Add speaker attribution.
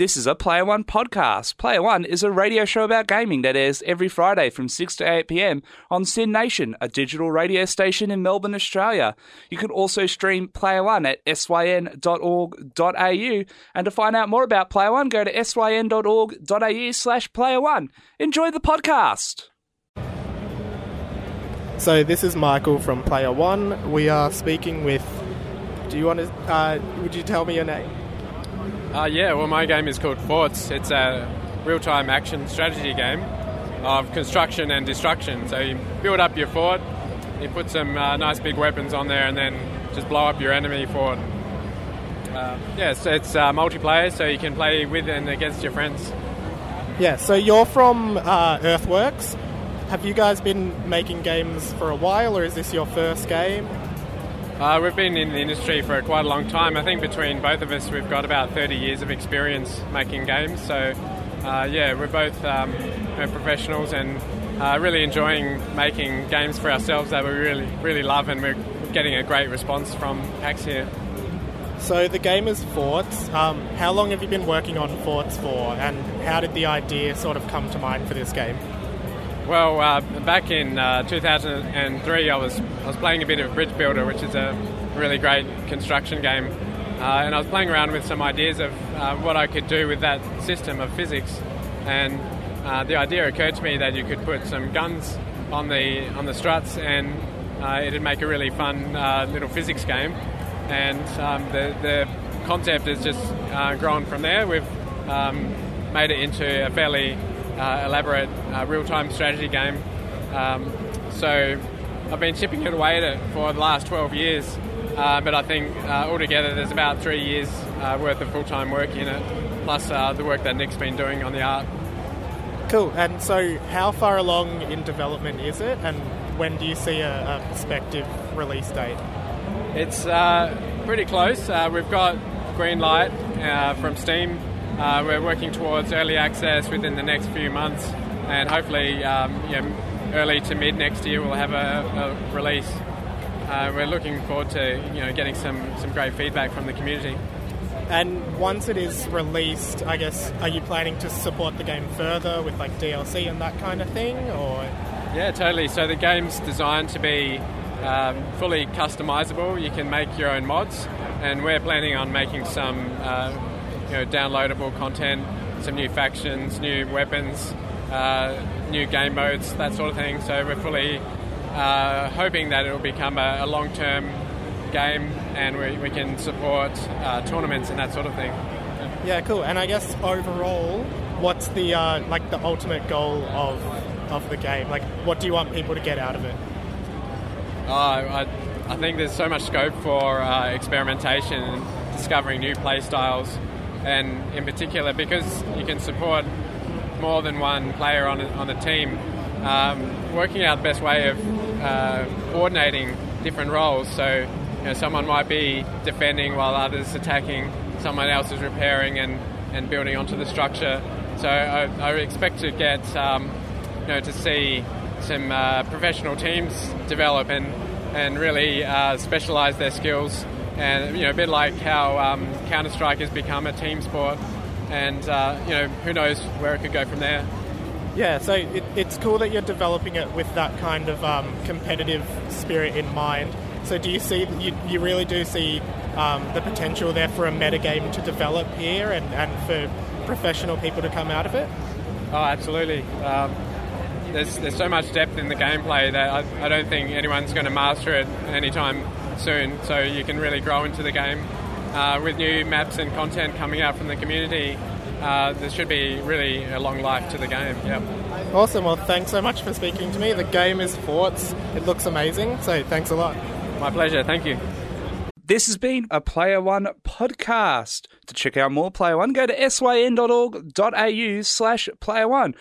Speaker 1: This is a Player One podcast. Player One is a radio show about gaming that airs every Friday from 6 to 8 pm on SYN Nation, a digital radio station in Melbourne, Australia. You can also stream Player One at syn.org.au. And to find out more about Player One, go to syn.org.au slash Player One. Enjoy the podcast.
Speaker 2: So this is Michael from Player One. We are speaking with. Do you want to? Uh, would you tell me your name?
Speaker 3: Uh, yeah, well, my game is called Forts. It's a real-time action strategy game of construction and destruction. So you build up your fort, you put some uh, nice big weapons on there, and then just blow up your enemy fort. Uh, yeah, so it's uh, multiplayer, so you can play with and against your friends.
Speaker 2: Yeah. So you're from uh, Earthworks. Have you guys been making games for a while, or is this your first game?
Speaker 3: Uh, we've been in the industry for quite a long time. I think between both of us, we've got about 30 years of experience making games. So, uh, yeah, we're both um, professionals and uh, really enjoying making games for ourselves that we really, really love, and we're getting a great response from PAX here.
Speaker 2: So the game is Forts. Um, how long have you been working on Forts for, and how did the idea sort of come to mind for this game?
Speaker 3: Well, uh, back in uh, 2003, I was I was playing a bit of Bridge Builder, which is a really great construction game, uh, and I was playing around with some ideas of uh, what I could do with that system of physics, and uh, the idea occurred to me that you could put some guns on the on the struts, and uh, it'd make a really fun little physics game, and um, the the concept has just grown from there. We've um, made it into a fairly uh, elaborate uh, real-time strategy game. Um, so I've been chipping it away at it for the last 12 years, uh, but I think uh, altogether there's about three years uh, worth of full-time work in it, plus uh, the work that Nick's been doing on the art.
Speaker 2: Cool. And so, how far along in development is it, and when do you see a, a prospective release date?
Speaker 3: It's pretty close. we've got green light from Steam uh, we're working towards early access within the next few months, and hopefully, um, early to mid next year, we'll have a, a release. Uh, we're looking forward to you know getting some, some great feedback from the community.
Speaker 2: And once it is released, I guess, are you planning to support the game further with like DLC and that kind of thing, or?
Speaker 3: Yeah, totally. So the game's designed to be um, fully customizable. You can make your own mods, and we're planning on making some uh, you know, downloadable content, some new factions, new weapons, uh, new game modes, that sort of thing. So we're fully uh, hoping that it will become a, a long-term game and we, we can support uh, tournaments and that sort of thing.
Speaker 2: Yeah, cool. And I guess overall, what's the uh, like the ultimate goal of of the game? Like, what do you want people to get out of it?
Speaker 3: Uh, I, I think there's so much scope for uh, experimentation discovering new play styles and in particular because you can support more than one player on a, on a team, um, working out the best way of uh, coordinating different roles. So, you know, someone might be defending while others attacking, someone else is repairing and, and building onto the structure. So, I, I expect to get um, you know to see some uh, professional teams develop and and really uh, specialize their skills and you know a bit like how um, Counter Strike has become a team sport, and uh, you know who knows where it could go from there.
Speaker 2: Yeah, so it, it's cool that you're developing it with that kind of um, competitive spirit in mind. So do you see you, you really do see um, the potential there for a metagame to develop here and, and for professional people to come out of it?
Speaker 3: Oh, absolutely. Um, there's, there's so much depth in the gameplay that I, I don't think anyone's going to master it anytime soon. So you can really grow into the game. Uh, with new maps and content coming out from the community, uh, there should be really a long life to the game. Yeah.
Speaker 2: Awesome. Well, thanks so much for speaking to me. The game is Forts. It looks amazing. So thanks a lot.
Speaker 3: My pleasure. Thank you.
Speaker 1: This has been a Player One podcast. To check out more Player One, go to syn.org.au slash Player One